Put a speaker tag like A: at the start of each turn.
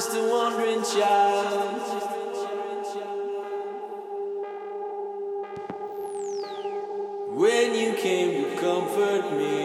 A: just a wandering child. When you came to comfort me.